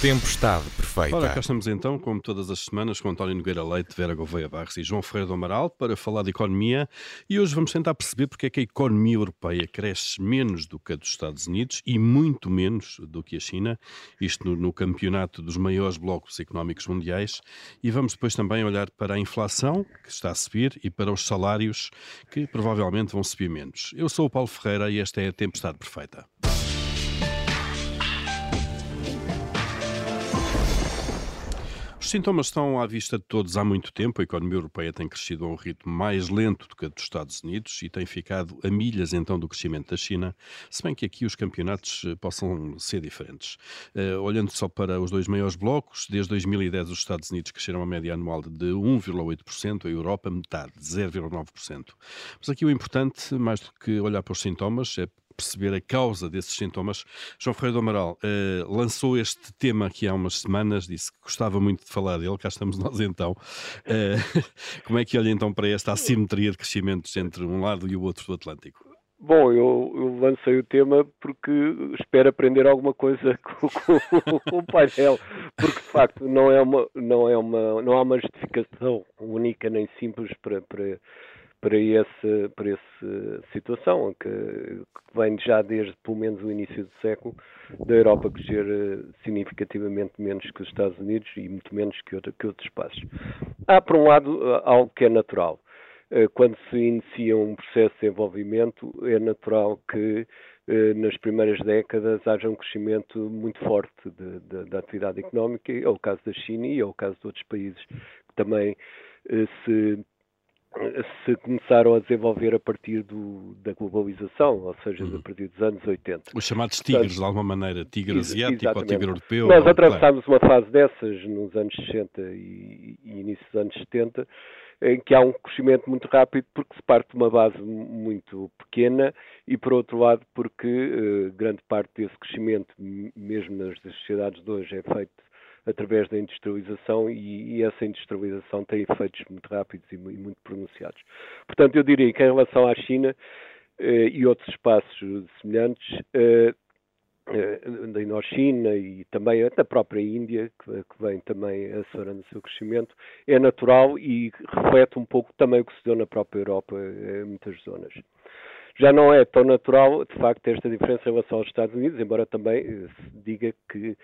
Tempestade perfeita. Ora, cá estamos então, como todas as semanas, com António Nogueira Leite, Vera Gouveia Barros e João Ferreira do Amaral para falar de economia e hoje vamos tentar perceber porque é que a economia europeia cresce menos do que a dos Estados Unidos e muito menos do que a China, isto no, no campeonato dos maiores blocos económicos mundiais e vamos depois também olhar para a inflação, que está a subir, e para os salários, que provavelmente vão subir menos. Eu sou o Paulo Ferreira e esta é a Tempestade Perfeita. Os sintomas estão à vista de todos há muito tempo. A economia europeia tem crescido a um ritmo mais lento do que a dos Estados Unidos e tem ficado a milhas então do crescimento da China, se bem que aqui os campeonatos eh, possam ser diferentes. Uh, olhando só para os dois maiores blocos, desde 2010 os Estados Unidos cresceram a média anual de 1,8%, a Europa metade, 0,9%. Mas aqui o importante, mais do que olhar para os sintomas, é perceber a causa desses sintomas. João Ferreira do Amaral uh, lançou este tema aqui há umas semanas, disse que gostava muito de falar dele, cá estamos nós então. Uh, como é que olha então para esta assimetria de crescimentos entre um lado e o outro do Atlântico? Bom, eu, eu, lancei o tema porque espero aprender alguma coisa com, com, com, o painel, porque de facto não é uma, não é uma, não há uma justificação única nem simples para, para, para, esse, para essa situação, que, que, vem já desde pelo menos o início do século, da Europa crescer eh, significativamente menos que os Estados Unidos e muito menos que, que outros espaços. Há, por um lado, eh, algo que é natural. Eh, quando se inicia um processo de desenvolvimento, é natural que nas primeiras décadas haja um crescimento muito forte da atividade económica, é o caso da China e é o caso de outros países que também se se começaram a desenvolver a partir do, da globalização, ou seja, uhum. a partir dos anos 80. Os chamados tigres, Portanto, de alguma maneira, tigre asiático exatamente. ou tigre europeu. Nós atravessámos claro. uma fase dessas nos anos 60 e, e início dos anos 70, em que há um crescimento muito rápido porque se parte de uma base muito pequena e, por outro lado, porque uh, grande parte desse crescimento, mesmo nas sociedades de hoje, é feito através da industrialização e, e, essa industrialização tem efeitos muito rápidos e, e, muito pronunciados. Portanto, eu diria que em relação à China eh, e outros espaços semelhantes, eh, eh, da Indochina e também da própria Índia, que, vem também acelerando o seu crescimento, é natural e reflete um pouco também o que se deu na própria Europa em muitas zonas. Já não é tão natural, de facto, esta diferença em relação aos Estados Unidos, embora também se diga que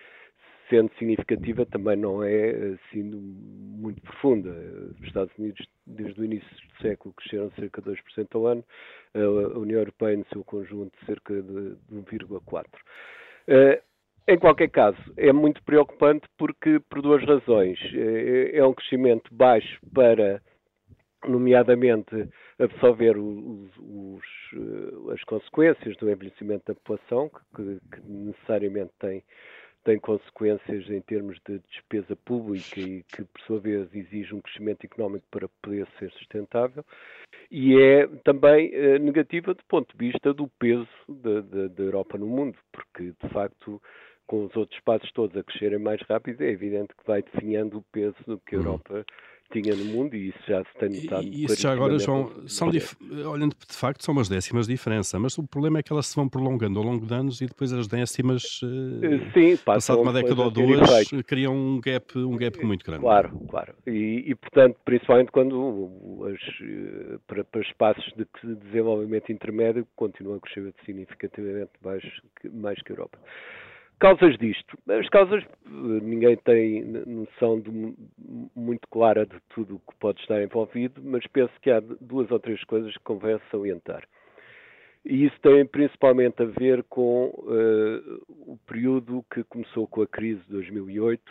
sendo significativa, também não é assim muito profunda. Os Estados Unidos, desde o início do século, cresceram cerca de 2% ao ano, a União Europeia, no seu conjunto, cerca de 1,4%. Eh, em qualquer caso, é muito preocupante porque, por duas razões. Eh, é um crescimento baixo para, nomeadamente, absorver os, os, eh, as consequências do envelhecimento da população, que, que necessariamente tem tem consequências em termos de despesa pública e que, por sua vez, exige um crescimento económico para poder ser sustentável, e é também eh, negativa do ponto de vista do peso da Europa no mundo, porque, de facto, com os outros espaços todos a crescerem mais rápido, é evidente que vai definhando o peso do que a uhum. Tinha no mundo e isso já se tem notado. E isso já agora, João, são olhando de facto, são umas décimas de diferença, mas o problema é que elas se vão prolongando ao longo de anos e depois as décimas, eh, Sim, passado uma década ou duas, criam um gap, um gap muito grande. Claro, claro. E, e portanto, principalmente quando as, eh, para, para espaços de desenvolvimento intermédio continuam a crescer significativamente mais, mais que a Europa. Causas disto. As causas, ninguém tem noção de, muito clara de tudo o que pode estar envolvido, mas penso que há duas ou três coisas que convém salientar. E isso tem principalmente a ver com uh, o período que começou com a crise de 2008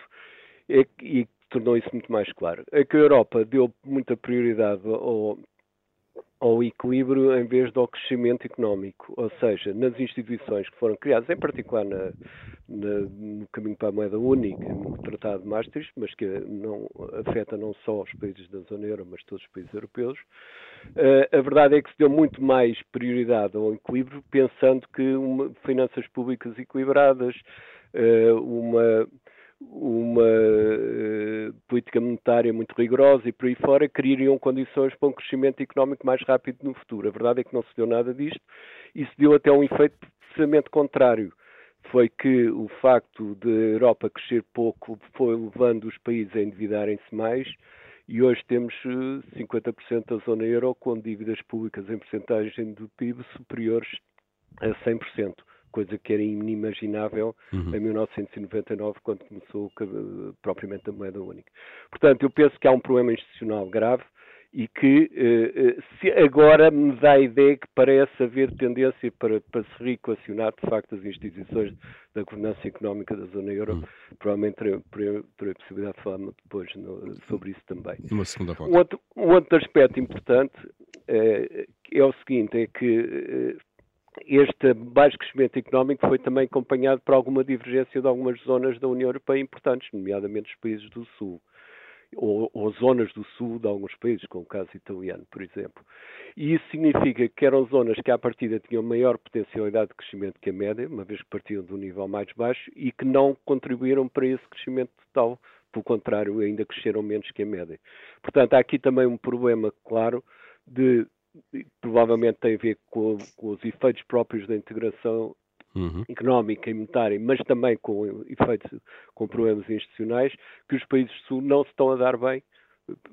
e, e tornou isso muito mais claro. É que a Europa deu muita prioridade ao, ao equilíbrio em vez do crescimento económico, ou seja, nas instituições que foram criadas, em particular na, na, no caminho para a moeda única, no Tratado de Maastricht, mas que não afeta não só os países da zona euro, mas todos os países europeus, uh, a verdade é que se deu muito mais prioridade ao equilíbrio, pensando que uma, finanças públicas equilibradas, uh, uma uma uh, política monetária muito rigorosa e por aí fora, criariam condições para um crescimento económico mais rápido no futuro. A verdade é que não se deu nada disto e se deu até um efeito precisamente contrário. foi que o facto de a Europa crescer pouco foi levando os países a endividarem-se mais e hoje temos 50% eh, da zona euro com dívidas públicas em porcentagem do PIB superiores a 100%, coisa que era inimaginável uhum. em 1999, quando começou propriamente a moeda única. Portanto, eu penso que há um problema institucional grave e que eh, se agora me dá a ideia que parece haver tendência para, para se reequacionar de facto as instituições da governança económica da zona euro. Hum. Provavelmente terei, terei, terei, a possibilidade de falar depois no, sobre isso também. Uma segunda volta. Um outro, um outro aspecto importante eh, é o seguinte, é que eh, este baixo crescimento económico foi também acompanhado por alguma divergência de algumas zonas da União Europeia importantes, nomeadamente os países do Sul ou, ou, zonas do sul de alguns países, como o caso italiano, por exemplo. E isso significa que eram zonas que à partida tinham maior potencialidade de crescimento que a média, uma vez que partiam de um nível mais baixo, e que não contribuíram para esse crescimento total. Pelo contrário, ainda cresceram menos que a média. Portanto, há aqui também um problema claro de provavelmente tem a ver com, com os efeitos próprios da integração uhum. económica e monetária, mas também com efeitos, com problemas institucionais, que os países do Sul não se estão a dar bem,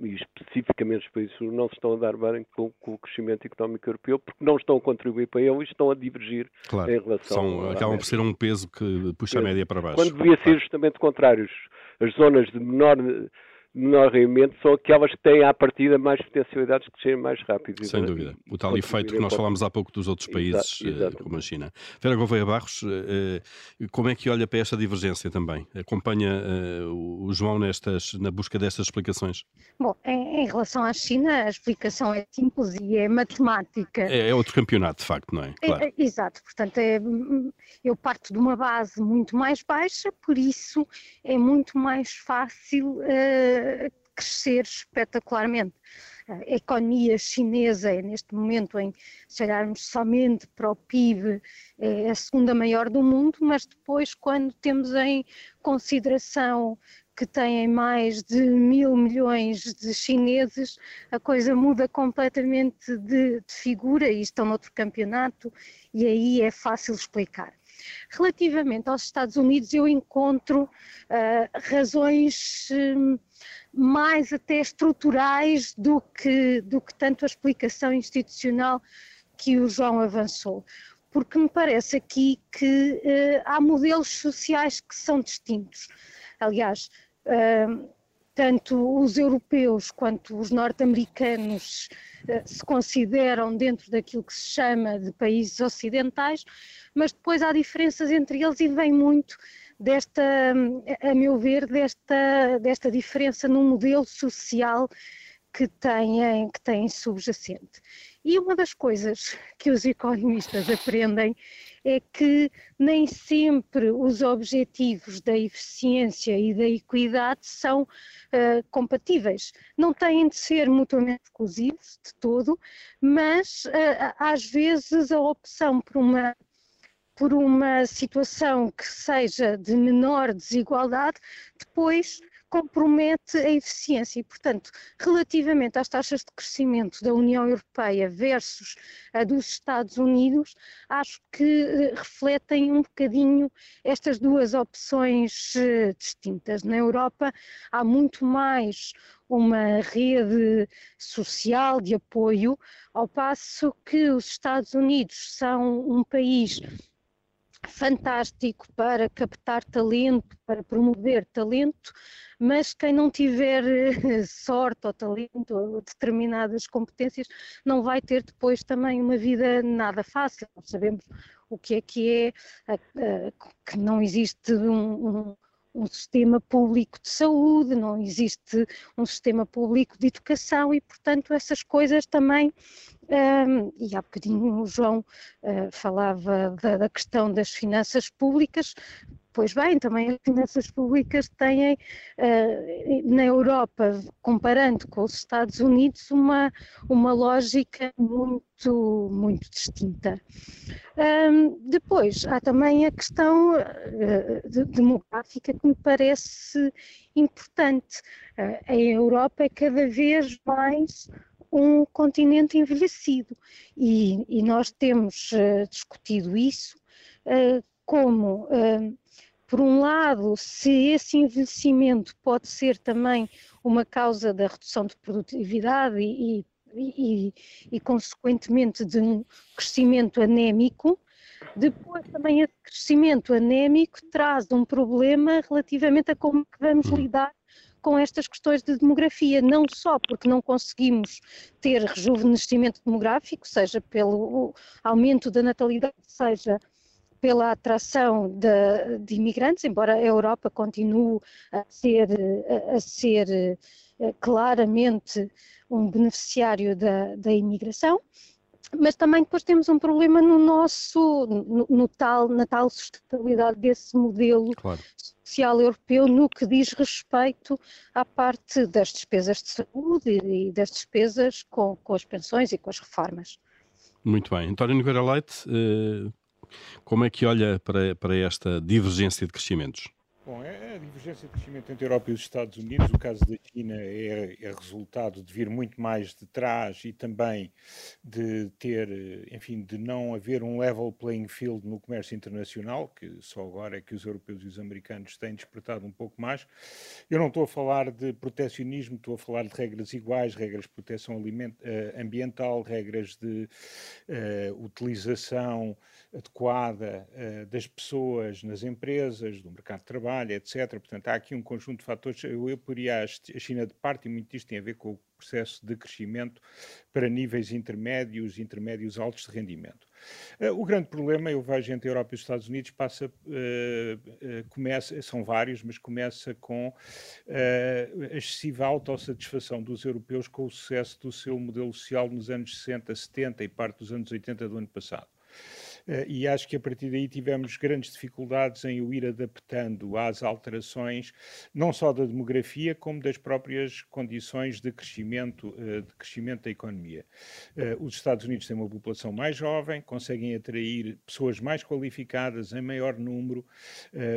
e especificamente os países do Sul não se estão a dar bem com, com, o crescimento económico europeu, porque não estão a contribuir para ele e estão a divergir claro. em relação São, Acabam por ser um peso que puxa a média para baixo. Quando devia ser justamente o contrário. As zonas de menor menor rendimento são aquelas que têm à partida mais potencialidades de crescer mais rápido. Sem dúvida. O tal efeito que nós falámos há pouco dos outros países, Exato, eh, como a China. Vera Gouveia Barros, eh, eh, como é que olha para esta divergência também? Acompanha o João nestas, na busca destas explicações? Bom, em, relação à China, a explicação é simples e é matemática. É, é outro campeonato, de facto, não é? Claro. é exato. Portanto, é, eu parto de uma base muito mais baixa, por isso é muito mais fácil crescer espetacularmente. A economia chinesa é neste momento, em, se olharmos somente para o PIB, é a segunda maior do mundo, mas depois, quando temos em consideração que têm mais de mil milhões de chineses, a coisa muda completamente de, de figura e estão noutro campeonato e aí é fácil explicar. Relativamente aos Estados Unidos, eu encontro uh, razões uh, mais até estruturais do que, do que tanto a explicação institucional que o João avançou. Porque me parece aqui que uh, há modelos sociais que são distintos. Aliás, tanto os europeus quanto os norte-americanos uh, se consideram dentro daquilo que se chama de países ocidentais, mas depois há diferenças entre eles e vem muito desta, a meu ver, desta, desta diferença no modelo social que têm, que têm subjacente. E uma das coisas que os economistas aprendem é que nem sempre os objetivos da eficiência e da equidade são uh, compatíveis. Não têm de ser mutuamente exclusivos de todo, mas uh, às vezes a opção por uma por uma situação que seja de menor desigualdade, depois compromete a eficiência e, portanto, relativamente às taxas de crescimento da União Europeia versus a dos Estados Unidos, acho que eh, refletem um bocadinho estas duas opções eh, distintas. Na Europa há muito mais uma rede social de apoio, ao passo que os Estados Unidos são um país fantástico para captar talento, para promover talento, mas quem não tiver eh, sorte ou talento ou determinadas competências não vai ter depois também uma vida nada fácil. Sabemos o que é que é, que não existe um, um um sistema público de saúde, não existe um sistema público de educação e, portanto, essas coisas também. Um, e há bocadinho o João uh, falava da, da, questão das finanças públicas, Pois bem, também as finanças públicas têm, uh, na Europa, comparando com os Estados Unidos, uma, uma lógica muito, muito distinta. Depois, há também a questão uh, de, demográfica que me parece importante. Uh, a Europa é cada vez mais um continente envelhecido e, e nós temos discutido isso como, por um lado, se esse envelhecimento pode ser também uma causa da redução de produtividade e, e, e, e consequentemente, de um crescimento anémico, depois também esse crescimento anémico traz um problema relativamente a como que vamos hum. lidar com estas questões de demografia, não só porque não conseguimos ter rejuvenescimento demográfico, seja pelo aumento da natalidade, seja pela atração de, de imigrantes, embora a Europa continue a ser, a, ser eh, claramente um beneficiário da, da imigração, mas também depois temos um problema no nosso, no, no tal, na tal sustentabilidade desse modelo claro. social europeu no que diz respeito à parte das despesas de saúde e, e das despesas com, com as pensões e com as reformas. Muito bem. António Nogueira Leite, eh, como é que olha para, para esta divergência de crescimentos? Bom, é a divergência de crescimento entre a Europa e os Estados Unidos, o caso da China é, é, resultado de vir muito mais de trás e também de ter, enfim, de não haver um level playing field no comércio internacional, que só agora é que os europeus e os americanos têm despertado um pouco mais. Eu não estou a falar de protecionismo, estou a falar de regras iguais, regras de proteção eh, ambiental, regras de uh, utilização adequada uh, das pessoas nas empresas, do mercado de trabalho, etc. Portanto, há aqui um conjunto de fatores. Eu, eu poria a China de parte, e muito disto tem a ver com o processo de crescimento para níveis intermédios, intermédios altos de rendimento. Uh, o grande problema, eu vejo entre a Europa e os Estados Unidos, passa, uh, uh, começa, são vários, mas começa com a excessiva autossatisfação dos europeus com o sucesso do seu modelo social nos anos 60, 70 e parte dos anos 80 do ano passado. Eh, e acho que a partir daí tivemos grandes dificuldades em o ir adaptando às alterações, não só da demografia, como das próprias condições de crescimento, eh, de crescimento da economia. Eh, os Estados Unidos têm uma população mais jovem, conseguem atrair pessoas mais qualificadas em maior número,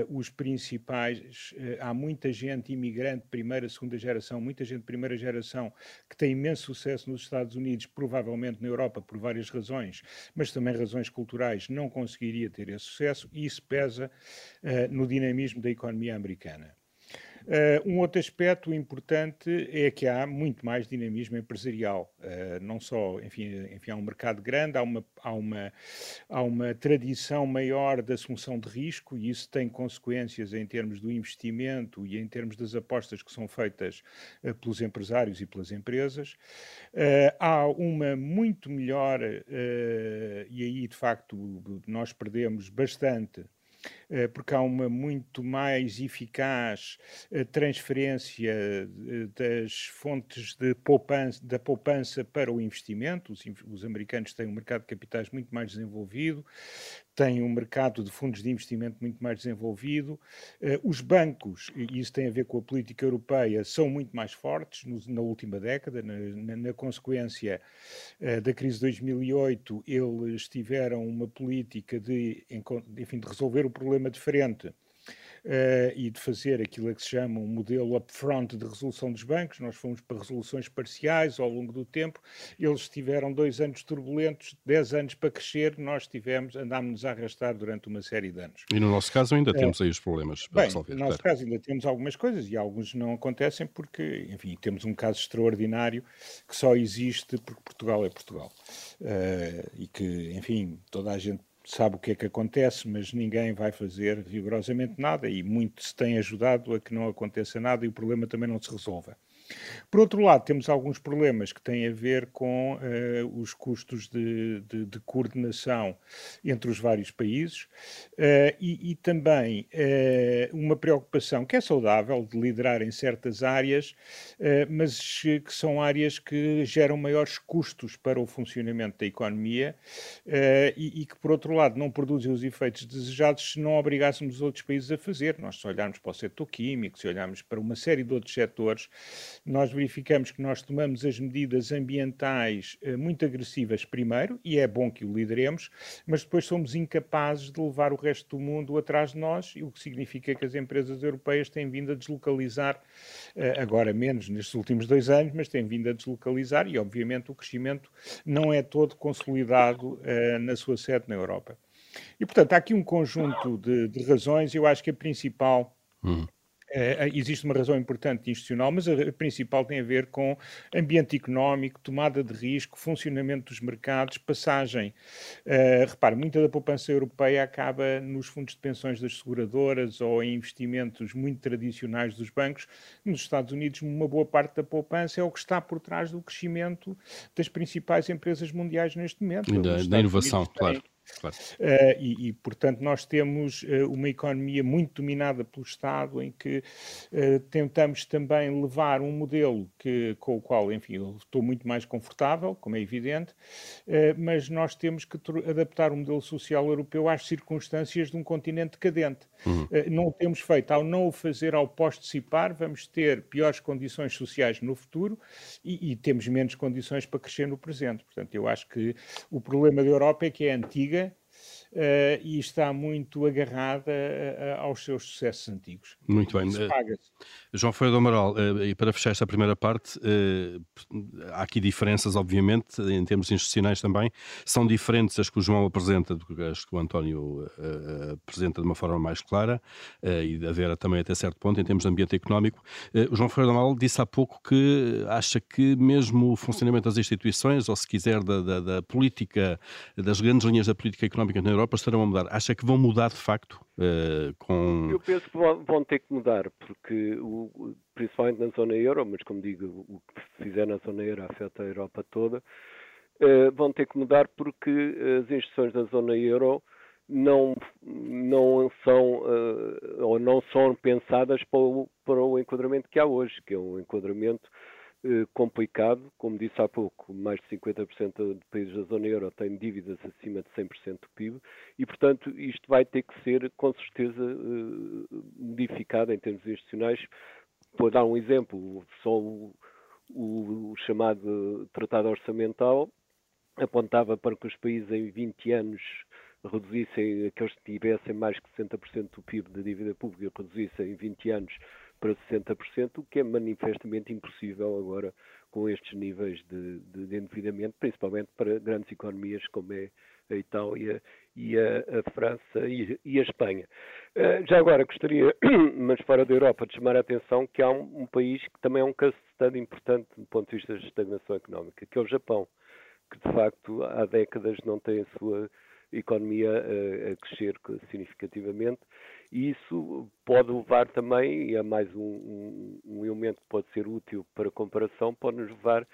os principais, há muita gente imigrante, primeira, segunda geração, muita gente de primeira geração, que tem imenso sucesso nos Estados Unidos, provavelmente na Europa, por várias razões, mas também razões culturais não conseguiria ter esse sucesso e isso pesa uh, no dinamismo da economia americana. Uh, um outro aspecto importante é que há muito mais dinamismo empresarial. Uh, não só, enfim, enfim, há um mercado grande, há uma, há, uma, há uma tradição maior de assunção de risco e isso tem consequências em termos do investimento e em termos das apostas que são feitas uh, pelos empresários e pelas empresas. há uma muito melhor, e aí de facto nós perdemos bastante porque há uma muito mais eficaz eh, transferência eh, das fontes de poupança, da poupança para o investimento. Os, os americanos têm um mercado de capitais muito mais desenvolvido, têm um mercado de fundos de investimento muito mais desenvolvido. Os bancos, e isso tem a ver com a política europeia, são muito mais fortes na última década. Na, na, consequência da crise de 2008, eles tiveram uma política de, enfim, de resolver o problema diferente uh, e de fazer aquilo que se chama um modelo upfront de resolução dos bancos. Nós fomos para resoluções parciais ao longo do tempo. Eles tiveram dois anos turbulentos, dez anos para crescer. Nós tivemos, andámos-nos a arrastar durante uma série de anos. E no nosso caso ainda uh, temos aí os problemas para bem, resolver. No nosso caso ainda temos algumas coisas e alguns não acontecem porque, enfim, temos um caso extraordinário que só existe porque Portugal é Portugal. Uh, e que, enfim, toda a gente sabe o que é que acontece, mas ninguém vai fazer rigorosamente nada e muito se tem ajudado a que não aconteça nada e o problema também não se resolva. Por outro lado, temos alguns problemas que têm a ver com uh, os custos de, de, de, coordenação entre os vários países uh, e, e, também uh, uma preocupação que é saudável de liderar em certas áreas, mas que são áreas que geram maiores custos para o funcionamento da economia e, e, que, por outro lado, não produzem os efeitos desejados se não obrigássemos os outros países a fazer. Nós, se olharmos para o setor químico, se olharmos para uma série de outros setores, nós verificamos que nós tomamos as medidas ambientais eh, muito agressivas primeiro, e é bom que o lideremos, mas depois somos incapazes de levar o resto do mundo atrás de nós, o que significa que as empresas europeias têm vindo a deslocalizar, eh, agora menos nestes últimos dois anos, mas têm vindo a deslocalizar e, obviamente, o crescimento não é todo consolidado eh, na sua sede na Europa. E, portanto, há aqui um conjunto de, de razões. Eu acho que a principal hum. Uh, existe uma razão importante institucional, mas a, principal tem a ver com ambiente económico, tomada de risco, funcionamento dos mercados, passagem. Uh, repare, muita da poupança europeia acaba nos fundos de pensões das seguradoras ou em investimentos muito tradicionais dos bancos. Nos Estados Unidos, uma boa parte da poupança é o que está por trás do crescimento das principais empresas mundiais neste momento. Da, da inovação, claro. Claro. Uh, e, e, portanto, nós temos uh, uma economia muito dominada pelo Estado, em que uh, tentamos também levar um modelo que, com o qual, enfim, eu estou muito mais confortável, como é evidente, mas nós temos que adaptar o modelo social europeu às circunstâncias de um continente decadente. Uhum. não o temos feito. Ao não o fazer, ao pós-dissipar, vamos ter piores condições sociais no futuro e, e temos menos condições para crescer no presente. Portanto, eu acho que o problema da Europa é que é antiga uh, e está muito agarrada uh, aos seus sucessos antigos. Muito bem. João Ferreira do Amaral, e para fechar esta primeira parte, há aqui diferenças, obviamente, em termos institucionais também, são diferentes as que o João apresenta do que as que o António apresenta de uma forma mais clara, e da Vera também até certo ponto, em termos de ambiente económico. o João Ferreira do Amaral disse há pouco que acha que mesmo o funcionamento das instituições, ou se quiser da, da, da política, das grandes linhas da política económica na Europa estarão a mudar. Acha que vão mudar de facto? Uh, com... Eu penso que vão, ter que mudar, porque o, principalmente na zona euro, mas como digo, o que fizer na zona euro afeta a Europa toda, uh, vão ter que mudar porque as instituições da zona euro não, não são uh, ou não são pensadas para o, para o enquadramento que há hoje, que é um enquadramento complicado. Como disse há pouco, mais de 50% de países da zona euro têm dívidas acima de 100% do PIB e, portanto, isto vai ter que ser, com certeza, eh, modificado em termos institucionais. Vou dar um exemplo, só o, o chamado Tratado Orçamental apontava para que os países em 20 anos reduzissem, aqueles que tivessem mais que 60% do PIB da dívida pública, reduzissem em 20 anos para 60%, o que é manifestamente impossível agora com estes níveis de, de, endividamento, principalmente para grandes economias como é a Itália e a, a França e, e, a Espanha. Uh, já agora gostaria, mas fora da Europa, de chamar a atenção que há um, um país que também é um caso de importante do ponto de vista de estagnação económica, que é o Japão, que de facto há décadas não tem a sua economia a, a crescer significativamente e isso pode levar também, e é mais um, um, um elemento que pode ser útil para comparação, pode nos levar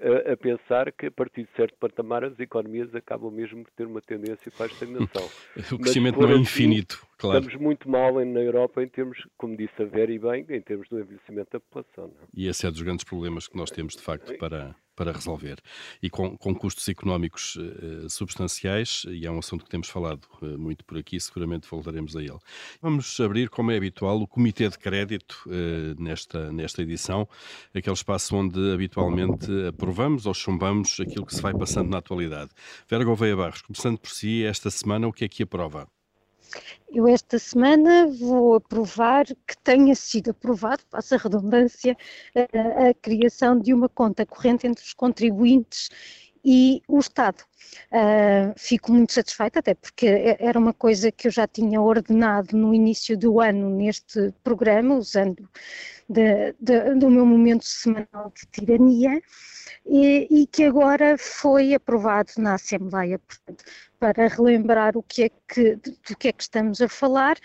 a, a, pensar que a partir de certo patamar as economias acabam mesmo por ter uma tendência para a estagnação. o crescimento não é assim, infinito, claro. Estamos muito mal na Europa em termos, como disse a Vera e bem, em termos do envelhecimento da população. Não? É? E esse é dos grandes problemas que nós temos, de facto, para, para resolver. E com, com custos económicos uh, substanciais, e é um assunto que temos falado uh, muito por aqui, seguramente voltaremos a ele. Vamos abrir, como é habitual, o Comitê de Crédito uh, nesta, nesta edição, aquele espaço onde habitualmente aprovamos ou chumbamos aquilo que se vai passando na atualidade. Vera Gouveia Barros, começando por si, esta semana o que é que aprova? Eu esta semana vou aprovar que tenha sido aprovado, passa a redundância, a, a criação de uma conta corrente entre os contribuintes e o Estado. Uh, fico muito satisfeita, até porque era uma coisa que eu já tinha ordenado no início do ano neste programa, usando de, de, do meu momento semanal de tirania, e, e, que agora foi aprovado na Assembleia. Portanto, para relembrar o que é que, do que é que estamos a falar,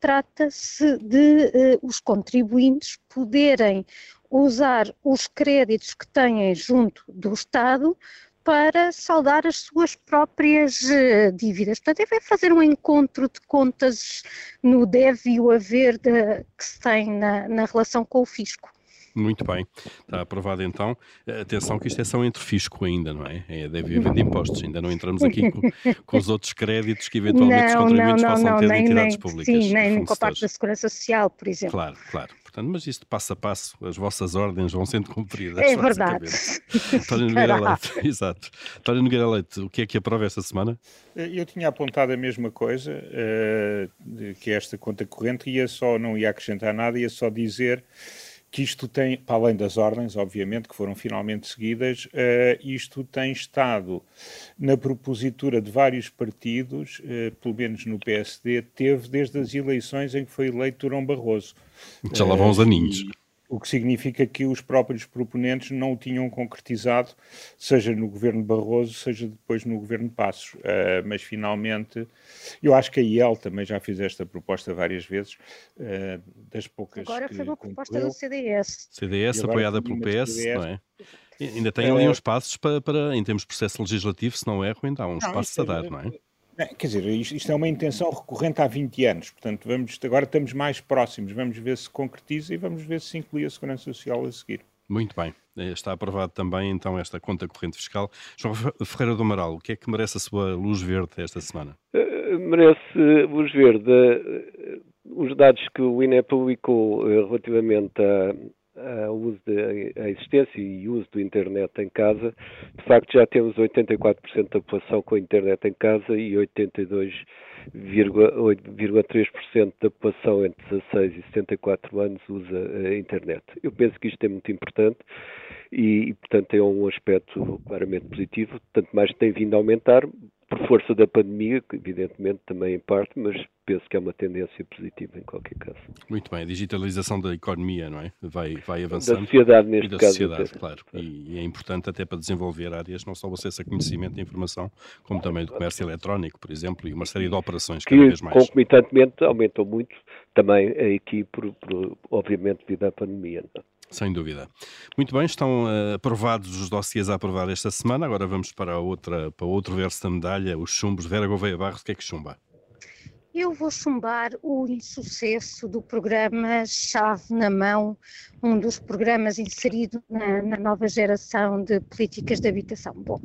trata-se de uh, os contribuintes poderem usar os créditos que têm junto do Estado para saldar as suas próprias uh, dívidas. Portanto, é fazer um encontro de contas no deve e o haver de, que se tem na, na relação com o fisco. Muito bem, está aprovado então. Atenção que isto é só entre fisco ainda, não é? é deve haver de impostos, ainda não entramos aqui com, com os outros créditos que eventualmente não, os contribuintes não, não, possam ter nem, entidades nem, públicas. Sim, nem com a parte da Segurança Social, por exemplo. Claro, claro. Portanto, mas isto passo a passo, as vossas ordens vão sendo cumpridas. É verdade. António Nogueira Leite, exato. António Nogueira Leite, o que é que aprova esta semana? Eu tinha apontado a mesma coisa, uh, que esta conta corrente, ia só, não ia acrescentar nada, ia só dizer que isto tem, para além das ordens, obviamente, que foram finalmente seguidas, uh, isto tem estado na propositura de vários partidos, uh, pelo menos no PSD, teve desde as eleições em que foi eleito Durão Barroso. Já lá vão os aninhos. E, o que significa que os próprios proponentes não o tinham concretizado, seja no governo Barroso, seja depois no governo Passos. Uh, mas finalmente, eu acho que a IEL também já fez esta proposta várias vezes, uh, das poucas. Agora foi uma proposta do CDS. CDS, apoiada pelo PS, CDS, não é? E ainda tem ali uns passos para, para, em termos de processo legislativo, se não erro, ainda há uns não, passos a dar, não é? Quer dizer, isto, é uma intenção recorrente há 20 anos, portanto, vamos, agora estamos mais próximos, vamos ver se concretiza e vamos ver se inclui a Segurança Social a seguir. Muito bem. Eh, está aprovado também então esta conta corrente fiscal. João Ferreira do Amaral, o que é que merece a sua luz verde esta semana? Uh, merece luz verde. Uh, os dados que o INE publicou uh, relativamente a, a de, a existência e uso do internet em casa, de facto já temos 84% da população com internet em casa e 82,3% da população entre 16 e 74 anos usa a internet. Eu penso que isto é muito importante e, portanto, é um aspecto claramente positivo, tanto mais que tem vindo a aumentar, por força da pandemia, evidentemente também em parte, mas penso que é uma tendência positiva em qualquer caso. Muito bem, a digitalização da economia, não é? Vai, vai avançando. Da sociedade, neste e da caso. sociedade, claro. E, é importante até para desenvolver áreas, não só o acesso a conhecimento e informação, como também do comércio eletrónico, por exemplo, e uma série de operações cada que, vez mais. concomitantemente, aumentou muito também aqui, por, por, obviamente, devido à pandemia. Não? É? Sem dúvida. Muito bem, estão uh, aprovados os dossiês a aprovar esta semana. Agora vamos para, outra, para outro verso da medalha, os chumbos. Vera Gouveia Barros, o que é que chumba? Eu vou chumbar o insucesso do programa Chave na Mão, um dos programas inserido na, na nova geração de políticas de habitação. Bom,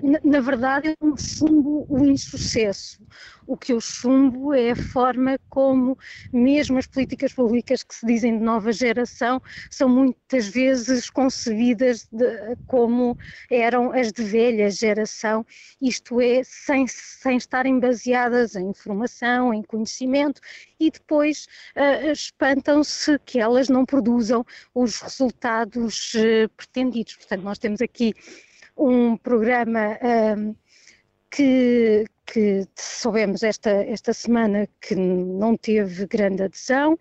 na, na verdade, eu não chumbo o insucesso. O que eu chumbo é a forma como, mesmo as políticas públicas que se dizem de nova geração, são muitas vezes concebidas de, como eram as de velha geração, isto é, sem, sem estarem baseadas em informação, em conhecimento, e depois uh, espantam-se que elas não produzam os resultados uh, pretendidos. Portanto, nós temos aqui um programa. Uh, que, que soubemos esta, esta semana que não teve grande adesão.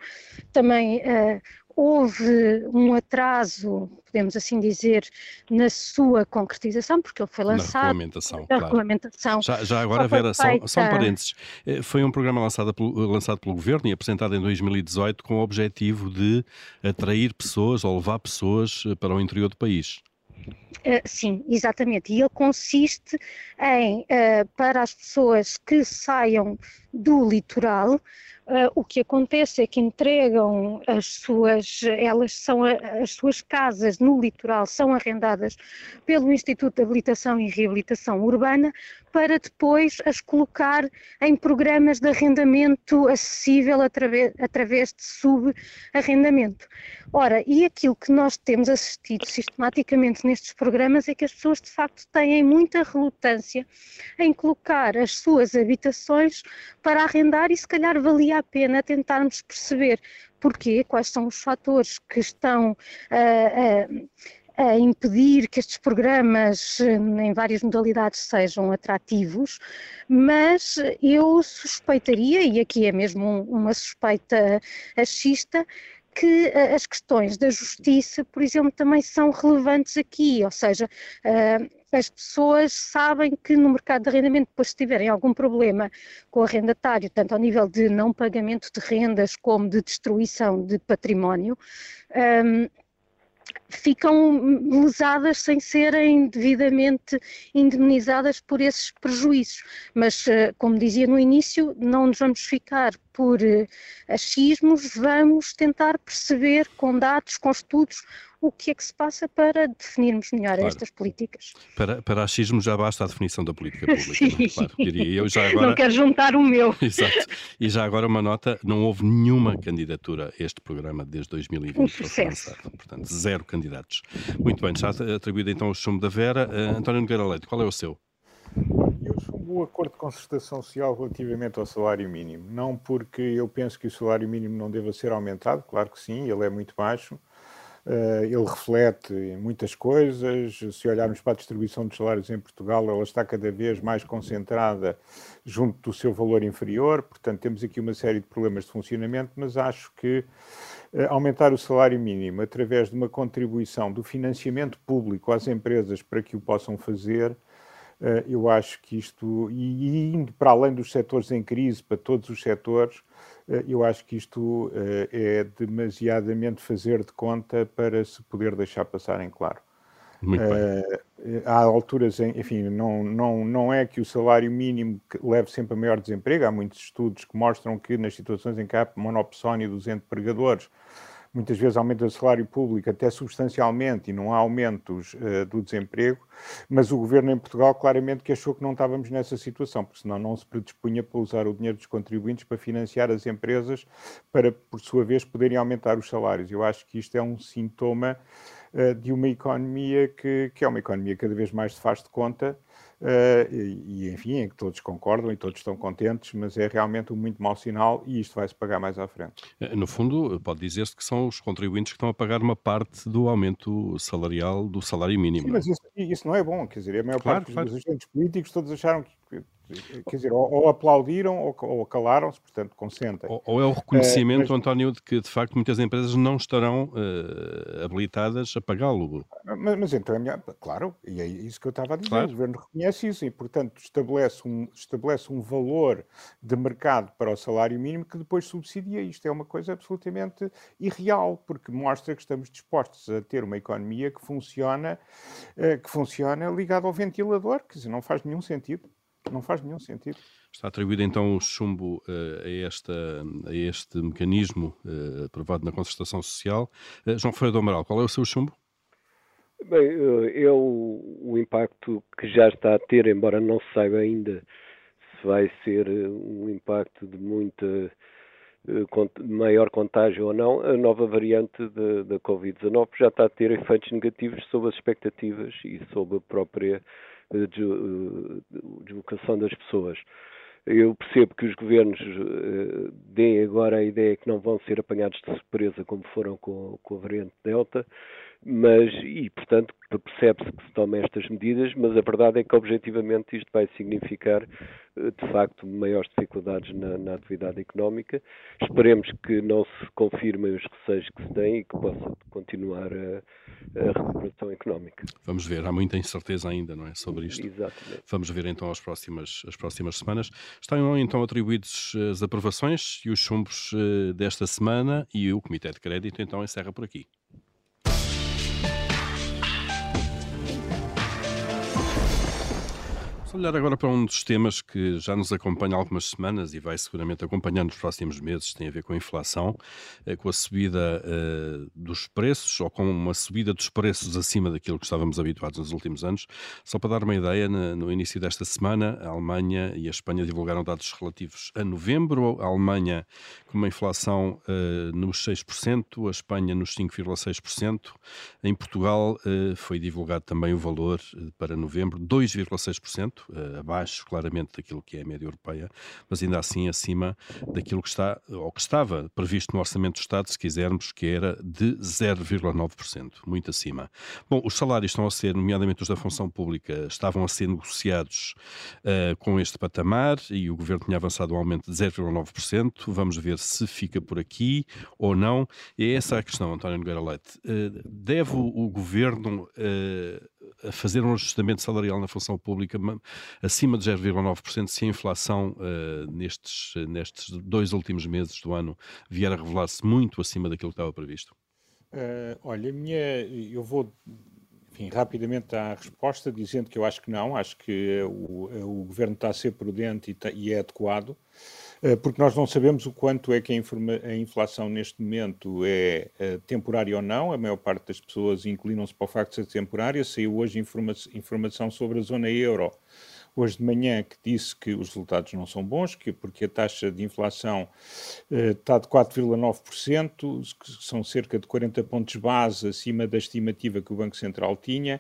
Também uh, houve um atraso, podemos assim dizer, na sua concretização, porque ele foi lançado. Na regulamentação, claro. regulamentação. Já, já agora, Vera, feita... só, um parênteses. Eh, foi um programa lançado pelo, lançado pelo Governo e apresentado em 2018 com o objetivo de atrair pessoas ou levar pessoas eh, para o interior do país. Uh, sim, exatamente. E ele consiste em, uh, para as pessoas que saiam do litoral, Uh, o que acontece é que entregam as suas, elas são a, as suas casas no litoral são arrendadas pelo Instituto de Habilitação e Reabilitação Urbana para depois as colocar em programas de arrendamento acessível através, através de subarrendamento. Ora, e aquilo que nós temos assistido sistematicamente nestes programas é que as pessoas de facto têm muita relutância em colocar as suas habitações para arrendar e se calhar valia a pena tentarmos perceber porquê, quais são os fatores que estão uh, uh, a impedir que estes programas em várias modalidades sejam atrativos, mas eu suspeitaria, e aqui é mesmo uma suspeita achista, que uh, as questões da justiça, por exemplo, também são relevantes aqui, ou seja, uh, as pessoas sabem que no mercado de arrendamento, depois se tiverem algum problema com o arrendatário, tanto ao nível de não pagamento de rendas como de destruição de património, um, ficam lesadas sem serem devidamente indemnizadas por esses prejuízos. Mas, eh, como dizia no início, não nos vamos ficar por eh, achismos, vamos tentar perceber com dados, com estudos, o que é que se passa para definirmos melhor claro. estas políticas. Para, para achismo já basta a definição da política pública, Sim. claro, diria eu. Já agora... Não quero juntar o meu. Exato. E já agora uma nota, não houve nenhuma candidatura a este programa desde 2020. Um sucesso. Portanto, zero candidatos. Muito bem, já atribuído então o chumbo da Vera. Uh, António Nogueira Leite, qual é o seu? Eu chumbo o acordo de concertação social relativamente ao salário mínimo. Não porque eu penso que o salário mínimo não deva ser aumentado, claro que sim, ele é muito baixo, ele reflete muitas coisas. Se olharmos para a distribuição dos salários em Portugal, ela está cada vez mais concentrada junto do seu valor inferior. Portanto, temos aqui uma série de problemas de funcionamento, mas acho que uh, aumentar o salário mínimo através de uma contribuição do financiamento público às empresas para que o possam fazer. Uh, eu acho que isto, e, indo para além dos setores em crise, para todos os setores, eh, eu acho que isto eh, é demasiadamente fazer de conta para se poder deixar passar em claro. Muito bem. Uh, há alturas, em, enfim, não, não, não é que o salário mínimo leve sempre a maior desemprego. Há muitos estudos que mostram que nas situações em que há monopsónia dos empregadores, muitas vezes aumenta o salário público até substancialmente e não há aumentos uh, do desemprego, mas o governo em Portugal claramente que achou que não estávamos nessa situação, porque senão não se predispunha para usar o dinheiro dos contribuintes para financiar as empresas para, por sua vez, poderem aumentar os salários. Eu acho que isto é um sintoma uh, de uma economia que, que é uma economia cada vez mais se faz de conta Uh, e, e, enfim, em que todos concordam e todos estão contentes, mas é realmente um muito mau sinal e isto vai-se pagar mais à frente. Eh, no fundo, pode dizer-se que são os contribuintes que estão a pagar uma parte do aumento salarial do salário mínimo. Sim, mas isso, isso não é bom, quer dizer, a maior claro, parte claro. dos agentes políticos todos acharam que quer dizer, ou, ou aplaudiram ou, ou calaram-se, portanto, consentem. Ou, ou, é o reconhecimento, uh, mas, António, de que de facto muitas empresas não estarão uh, habilitadas a pagá-lo. Mas, mas, então, é minha, claro, e é isso que eu estava a dizer, claro. o governo reconhece isso e, portanto, estabelece um, estabelece um valor de mercado para o salário mínimo que depois subsidia. Isto é uma coisa absolutamente irreal, porque mostra que estamos dispostos a ter uma economia que funciona, uh, que funciona ligada ao ventilador, dizer, não faz nenhum sentido. Não faz nenhum sentido. Está atribuído então o chumbo uh, a, esta, a este mecanismo uh, aprovado na concertação social. Uh, João Ferreira do Amaral, qual é o seu chumbo? Bem, é o, o, impacto que já está a ter, embora não se saiba ainda se vai ser um impacto de muita maior contágio ou não, a nova variante da Covid-19 já está a ter efeitos negativos sobre as expectativas e sobre a própria eh, deslocação das pessoas. Eu percebo que os governos uh, deem agora a ideia que não vão ser apanhados de surpresa como foram com, com a variante Delta, mas, e portanto, percebe-se que se tomam estas medidas, mas a verdade é que objetivamente isto vai significar, eh, de facto, maiores dificuldades na, na atividade económica. Esperemos que não se confirmem os receios que se têm e que possa continuar a, a recuperação económica. Vamos ver, há muita incerteza ainda, não é, sobre isto. Exatamente. Vamos ver então as próximas, as próximas semanas. Estão então atribuídos as aprovações e os chumbos eh, desta semana e o Comitê de Crédito então encerra por aqui. Vamos olhar agora para um dos temas que já nos acompanha há algumas semanas e vai seguramente acompanhar nos próximos meses, tem a ver com a inflação, eh, com a subida uh, dos preços ou com uma subida dos preços acima daquilo que estávamos habituados nos últimos anos. Só para dar uma ideia, no início desta semana, a Alemanha e a Espanha divulgaram dados relativos a novembro. A Alemanha com uma inflação uh, nos 6%, a Espanha nos 5,6%. Em Portugal foi divulgado também o valor para novembro, 2,6% uh, abaixo claramente daquilo que é a média europeia, mas ainda assim acima daquilo que está, ou que estava previsto no Orçamento do Estado, se quisermos, que era de 0,9%, muito acima. Bom, os salários estão a ser, nomeadamente os da função pública, estavam a ser negociados uh, com este patamar e o Governo tinha avançado um aumento de 0,9%. Vamos ver se fica por aqui ou não. E é essa a questão, António Nogueira Leite. Uh, deve o, o Governo a fazer um ajustamento salarial na função pública acima de 0,9% se a inflação uh, nestes, nestes dois últimos meses do ano vier a revelar-se muito acima daquilo que estava previsto? Uh, olha, minha, eu vou enfim, rapidamente à resposta, dizendo que eu acho que não, acho que o, o governo está a ser prudente e, e é adequado. Eh, porque nós não sabemos o quanto é que a, inflação neste momento é, é temporária ou não. A maior parte das pessoas inclinam-se para o facto de ser temporária. Saiu hoje informa informação sobre a zona euro hoje de manhã que disse que os resultados não são bons, que, porque a taxa de inflação eh, está de 4,9%, que são cerca de 40 pontos base acima da estimativa que o Banco Central tinha,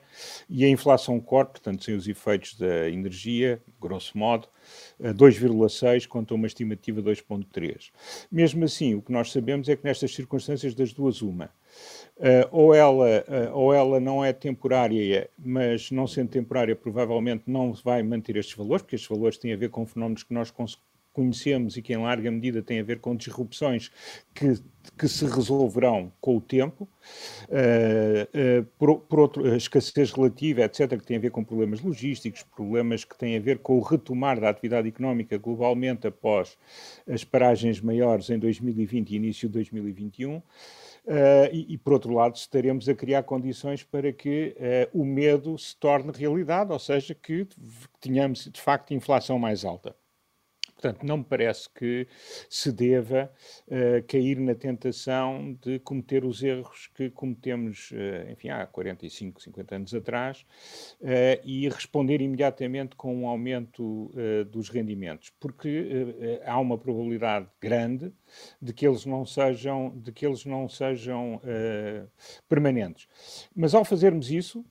e a inflação core, portanto, sem os efeitos da energia, grosso modo, 2,6 contra uma estimativa de 2,3. Mesmo assim, o que nós sabemos é que nestas circunstâncias das duas uma, Uh, ou, ela, uh, ou ela não é temporária, mas não sendo temporária, provavelmente não vai manter estes valores, porque estes valores têm a ver com fenómenos que nós conhecemos e que, em larga medida, têm a ver com disrupções que, que se resolverão com o tempo. Uh, por, por, outro, a escassez relativa, etc., que tem a ver com problemas logísticos, problemas que têm a ver com o retomar da atividade económica globalmente após as paragens maiores em 2020 e início de 2021. Uh, e, e, por outro lado, estaremos a criar condições para que uh, o medo se torne realidade, ou seja, que tenhamos de facto inflação mais alta. Portanto, não me parece que se deva uh, cair na tentação de cometer os erros que cometemos, uh, enfim, há 45, 50 anos atrás uh, e responder imediatamente com um aumento dos rendimentos, porque há uma probabilidade grande de que eles não sejam, de que eles não sejam permanentes. Mas ao fazermos isso,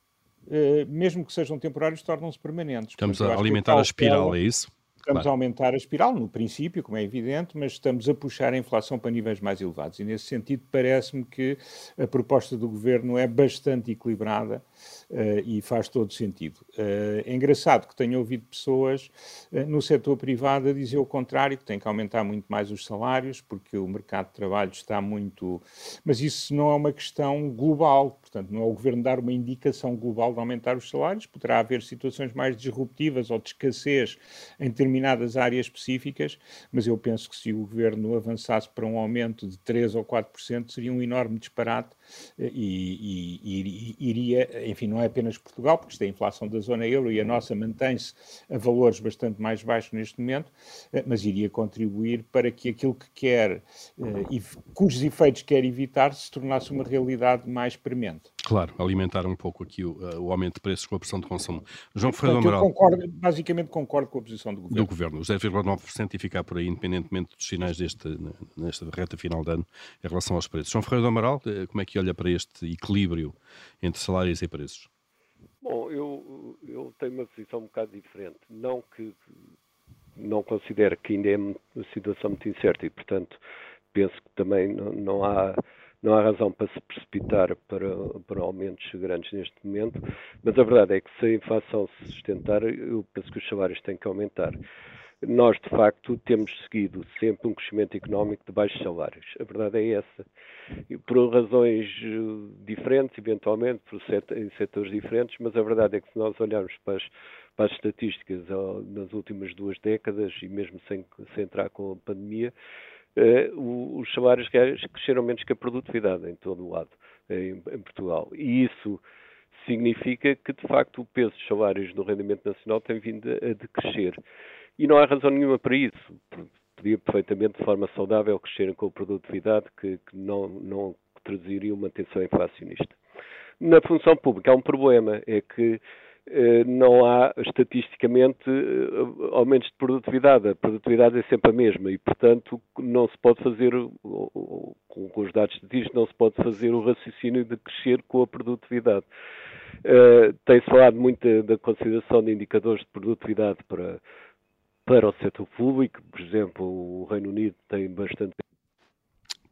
mesmo que sejam temporários, tornam-se permanentes. Estamos a alimentar a espiral, é isso? Estamos claro. a aumentar a espiral, no princípio, como é evidente, mas estamos a puxar a inflação para níveis mais elevados. E, nesse sentido, parece-me que a proposta do governo é bastante equilibrada uh, e faz todo sentido. Uh, é engraçado que tenho ouvido pessoas uh, no setor privado a dizer o contrário, que tem que aumentar muito mais os salários, porque o mercado de trabalho está muito. Mas isso não é uma questão global, portanto, não é o governo dar uma indicação global de aumentar os salários, poderá haver situações mais disruptivas ou de escassez em determinadas áreas específicas, mas eu penso que se o governo avançasse para um aumento de 3 ou 4%, seria um enorme disparate e, e, e iria, enfim, não é apenas Portugal, porque isto é a inflação da zona euro e a nossa mantém-se a valores bastante mais baixos neste momento, eh, mas iria contribuir para que aquilo que quer eh, e cujos efeitos quer evitar se tornasse uma realidade mais premente. Claro, alimentar um pouco aqui o, eh, o aumento de preços com a pressão de consumo. João Ferreira Amaral. Concordo, basicamente concordo com a posição do governo. Do governo, os 10,9% e ficar por aí, independentemente dos sinais deste, nesta reta final de ano, em relação aos preços. João Ferreira do Amaral, como é que olha para este equilíbrio entre salários e preços? Bom, eu, eu tenho uma posição um bocado diferente. Não que não considero que ainda é uma situação muito incerta e, portanto, penso que também não, não há não há razão para se precipitar para, para aumentos grandes neste momento, mas a verdade é que se a inflação se sustentar, eu penso que os salários têm que aumentar nós, de facto, temos seguido sempre um crescimento económico de baixos salários. A verdade é essa. E por razões eh, diferentes, eventualmente, por em setores diferentes, mas a verdade é que se nós olharmos para as, para as estatísticas nas últimas duas décadas, e mesmo sem, sem entrar com a pandemia, os salários reais cresceram menos que a produtividade em todo o lado, em, em Portugal. E isso significa que, de facto, o peso dos salários no rendimento nacional tem vindo a decrescer. E não há razão nenhuma para isso. Podia perfeitamente, de forma saudável, crescerem com a produtividade que, que não, não traduziria uma tensão inflacionista. Na função pública há um problema, é que eh, não há estatisticamente eh, aumentos de produtividade. A produtividade é sempre a mesma e, portanto, não se pode fazer, com os dados estatísticos, não se pode fazer o raciocínio de crescer com a produtividade. Uh, Tem-se falado muito da consideração de indicadores de produtividade para, para o setor público. Por exemplo, o Reino Unido tem bastante.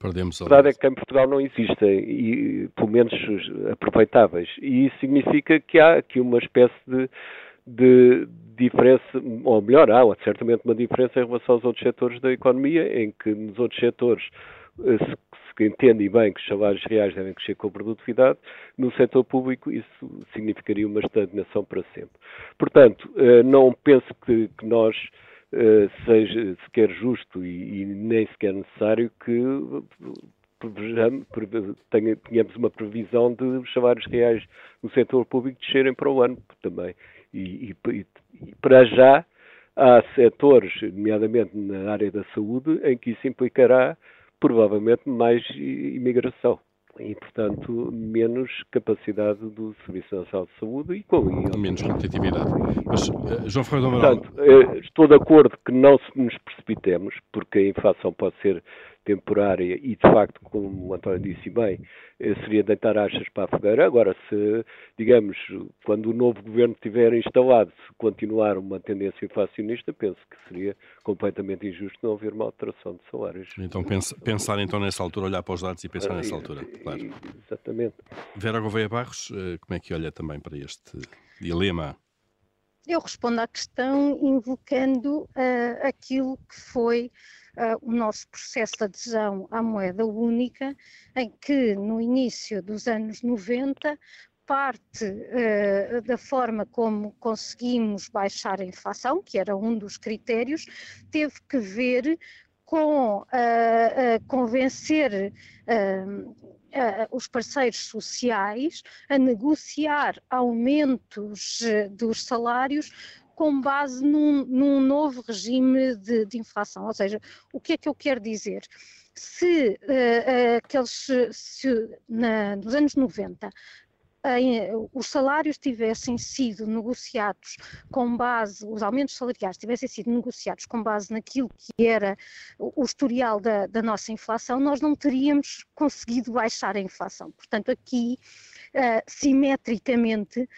Perdemos a verdade é que em Portugal não existem, e, pelo menos aproveitáveis. E isso significa que há aqui uma espécie de, de diferença, ou melhor, há certamente uma diferença em relação aos outros setores da economia, em que nos outros setores eh, se, se entende bem que os salários reais devem crescer com a produtividade, no setor público isso significaria uma estagnação para sempre. Portanto, eh, não penso que, que nós seja sequer justo e, e, nem sequer necessário que tenhamos uma previsão de os salários reais no setor público descerem para o ano também. E, e, e para já há setores, nomeadamente na área da saúde, em que isso implicará provavelmente mais imigração e, portanto, menos capacidade do Serviço Nacional de Saúde e com e, menos competitividade. Mas, uh, João Ferreira Portanto, uh, estou de acordo que não nos precipitemos, porque a inflação pode ser temporária e, de facto, como o António disse bem, eh, seria deitar achas para a fogueira. Agora, se, digamos, quando o novo governo estiver instalado, se continuar uma tendência inflacionista, penso que seria completamente injusto não haver uma alteração de salários. Então, pensa, pensar então nessa altura, olhar para os dados e pensar nessa altura, claro. Exatamente. Vera Gouveia Barros, eh, como é que olha também para este dilema? Eu respondo à questão invocando uh, aquilo que foi uh, o nosso processo de adesão à moeda única, em que no início dos anos 90 parte uh, da forma como conseguimos baixar a inflação, que era um dos critérios, teve que ver com uh, uh, convencer os parceiros sociais a negociar aumentos dos salários com base num, num novo regime de, de, inflação. Ou seja, o que é que eu quero dizer? Se uh, aqueles, se, na, nos anos 90 os salários tivessem sido negociados com base, os aumentos salariais tivessem sido negociados com base naquilo que era o historial da, da nossa inflação, nós não teríamos conseguido baixar a inflação. Portanto, aqui, uh, simetricamente,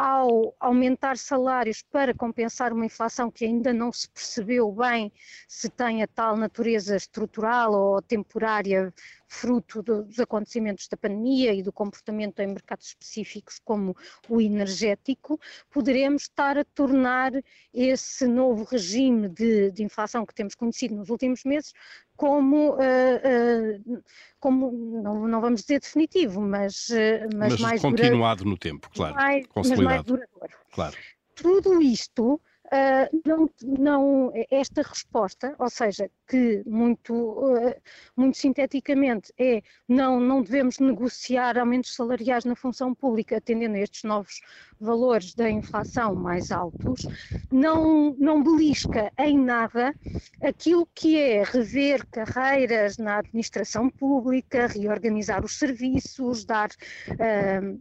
ao aumentar salários para compensar uma inflação que ainda não se percebeu bem se tem a tal natureza estrutural ou temporária fruto dos acontecimentos da pandemia e do comportamento em mercados específicos como o energético, poderemos estar a tornar esse novo regime de, de inflação que temos conhecido nos últimos meses como, uh, uh, como não, não, vamos dizer definitivo, mas, uh, mas, mas, mais continuado no tempo, claro, mais, consolidado. Mas mais duradouro. Claro. Tudo isto Uh, não, não, esta resposta, ou seja, que muito, uh, muito sinteticamente é não, não devemos negociar aumentos salariais na função pública atendendo a estes novos valores da inflação mais altos, não, não belisca em nada aquilo que é rever carreiras na administração pública, reorganizar os serviços, dar uh,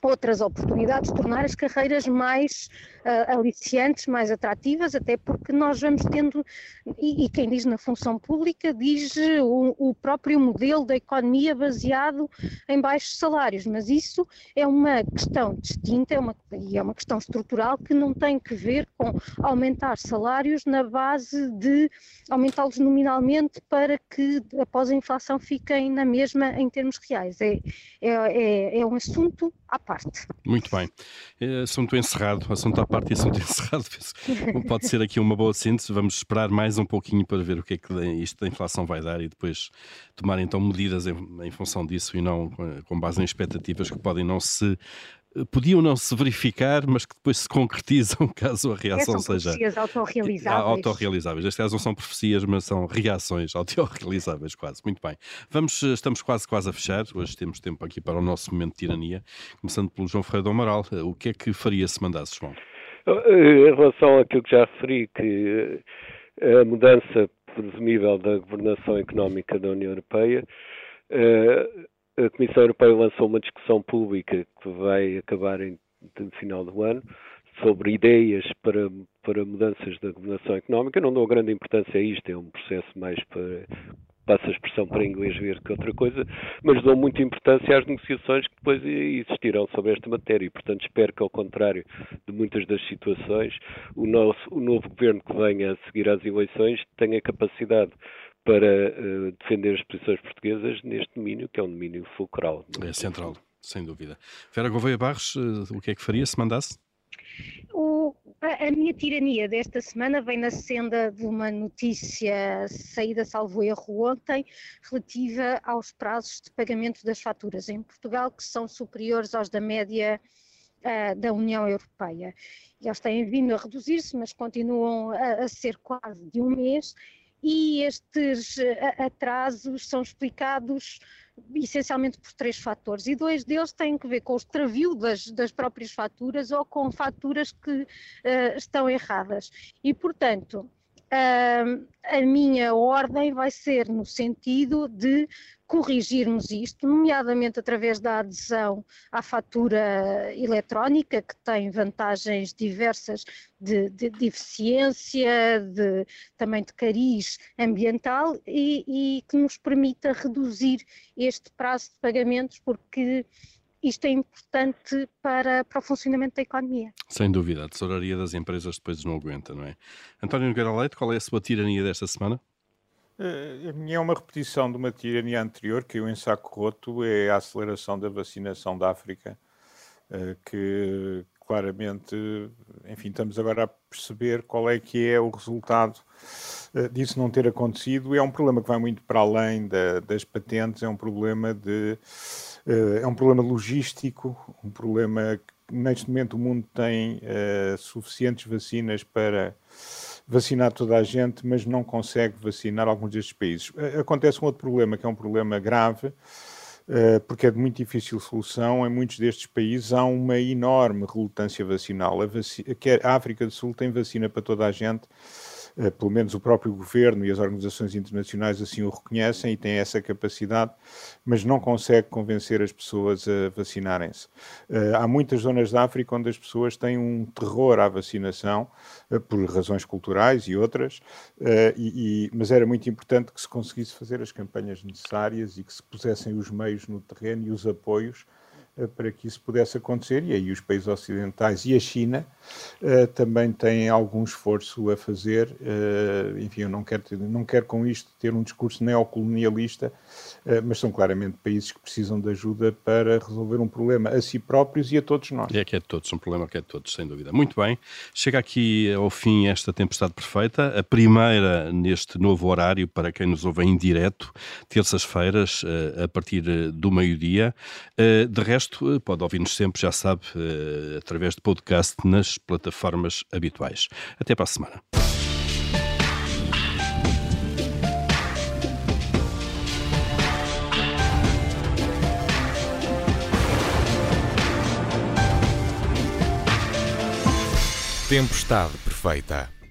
outras oportunidades, tornar as carreiras mais uh, aliciantes, mais atrativas, até porque nós vamos tendo, e, e quem diz na função pública diz o, o, próprio modelo da economia baseado em baixos salários, mas isso é uma questão distinta é uma, e é uma questão estrutural que não tem que ver com aumentar salários na base de aumentá-los nominalmente para que após a inflação fiquem na mesma em termos reais. É, é, é, é um assunto à parte. Muito bem. É assunto encerrado, assunto à parte e assunto encerrado. Pode ser aqui uma boa síntese. Vamos esperar mais um pouquinho para ver o que é que isto da inflação vai dar e depois tomar então medidas em, em função disso e não eh, com base em expectativas que podem não se podiam não se verificar, mas que depois se concretizam caso a reação são seja. Profecias autorrealizáveis. autorrealizáveis. Neste caso não são profecias, mas são reações autorrealizáveis, quase. Muito bem. Vamos, estamos quase, quase a fechar. Hoje temos tempo aqui para o nosso momento de tirania. Começando pelo João Ferreira do Amaral. O que é que faria se mandasse, João? Em relação àquilo que já referi, que a mudança presumível da governação económica da União Europeia eh, a Comissão Europeia lançou uma discussão pública que vai acabar em, no final do ano sobre ideias para, para mudanças da governação económica. Não dou grande importância a isto, é um processo mais para, passa a expressão para inglês ver que outra coisa, mas dou muita importância às negociações que depois existirão sobre esta matéria e, portanto, espero que, ao contrário de muitas das situações, o, nosso, o novo governo que venha a seguir às eleições tenha capacidade para uh, defender as posições portuguesas neste domínio, que é um domínio fulcral. É central, sem dúvida. Vera Gouveia Barros, uh, o que é que faria se mandasse? O, a, a, minha tirania desta semana vem na senda de uma notícia saída, salvo erro, ontem, relativa aos prazos de pagamento das faturas em Portugal, que são superiores aos da média uh, da União Europeia. Eles têm vindo a reduzir-se, mas continuam a, a ser quase de um mês e estes eh, atrasos são explicados essencialmente por três fatores e dois deles têm que ver com o extravio das, das próprias faturas ou com faturas que uh, estão erradas. E, portanto, a minha ordem vai ser no sentido de corrigirmos isto, nomeadamente através da adesão à fatura eletrónica, que tem vantagens diversas de, de, de eficiência, de, também de cariz ambiental e, e que nos permita reduzir este prazo de pagamentos, porque isto é importante para, para o funcionamento da economia. Sem dúvida, a tesouraria das empresas depois não aguenta, não é? António Nogueira Leite, qual é a sua tirania desta semana? Eh, a minha é uma repetição de uma tirania anterior, que eu em saco roto é a aceleração da vacinação da África, eh, que claramente, enfim, estamos agora a perceber qual é que é o resultado eh, disso não ter acontecido. É um problema que vai muito para além da, das patentes, é um problema de é um problema logístico, um problema que neste momento o mundo tem uh, suficientes vacinas para vacinar toda a gente, mas não consegue vacinar alguns destes países. Acontece um outro problema, que é um problema grave, porque é de muito difícil solução. Em muitos destes países há uma enorme relutância vacinal. A, vac... a África do Sul tem vacina para toda a gente, eh, pelo menos o próprio governo e as organizações internacionais assim o reconhecem e têm essa capacidade, mas não consegue convencer as pessoas a vacinarem-se. Eh, há muitas zonas da África onde as pessoas têm um terror à vacinação, eh, por razões culturais e outras, e, e, mas era muito importante que se conseguisse fazer as campanhas necessárias e que se pusessem os meios no terreno e os apoios eh, para que isso pudesse acontecer, e aí os países ocidentais e a China uh, também têm algum esforço a fazer. Uh, enfim, eu não quero, ter, não quero com isto ter um discurso neocolonialista, uh, mas são claramente países que precisam de ajuda para resolver um problema a si próprios e a todos nós. É que é de todos, um problema que é de todos, sem dúvida. Muito bem, chega aqui ao fim esta tempestade perfeita, a primeira neste novo horário para quem nos ouve em direto, terças-feiras, a partir do meio-dia. De resto, resto, eh, pode ouvir-nos sempre, já sabe, eh, através de podcast nas plataformas habituais. Até para a semana. Tempestade perfeita.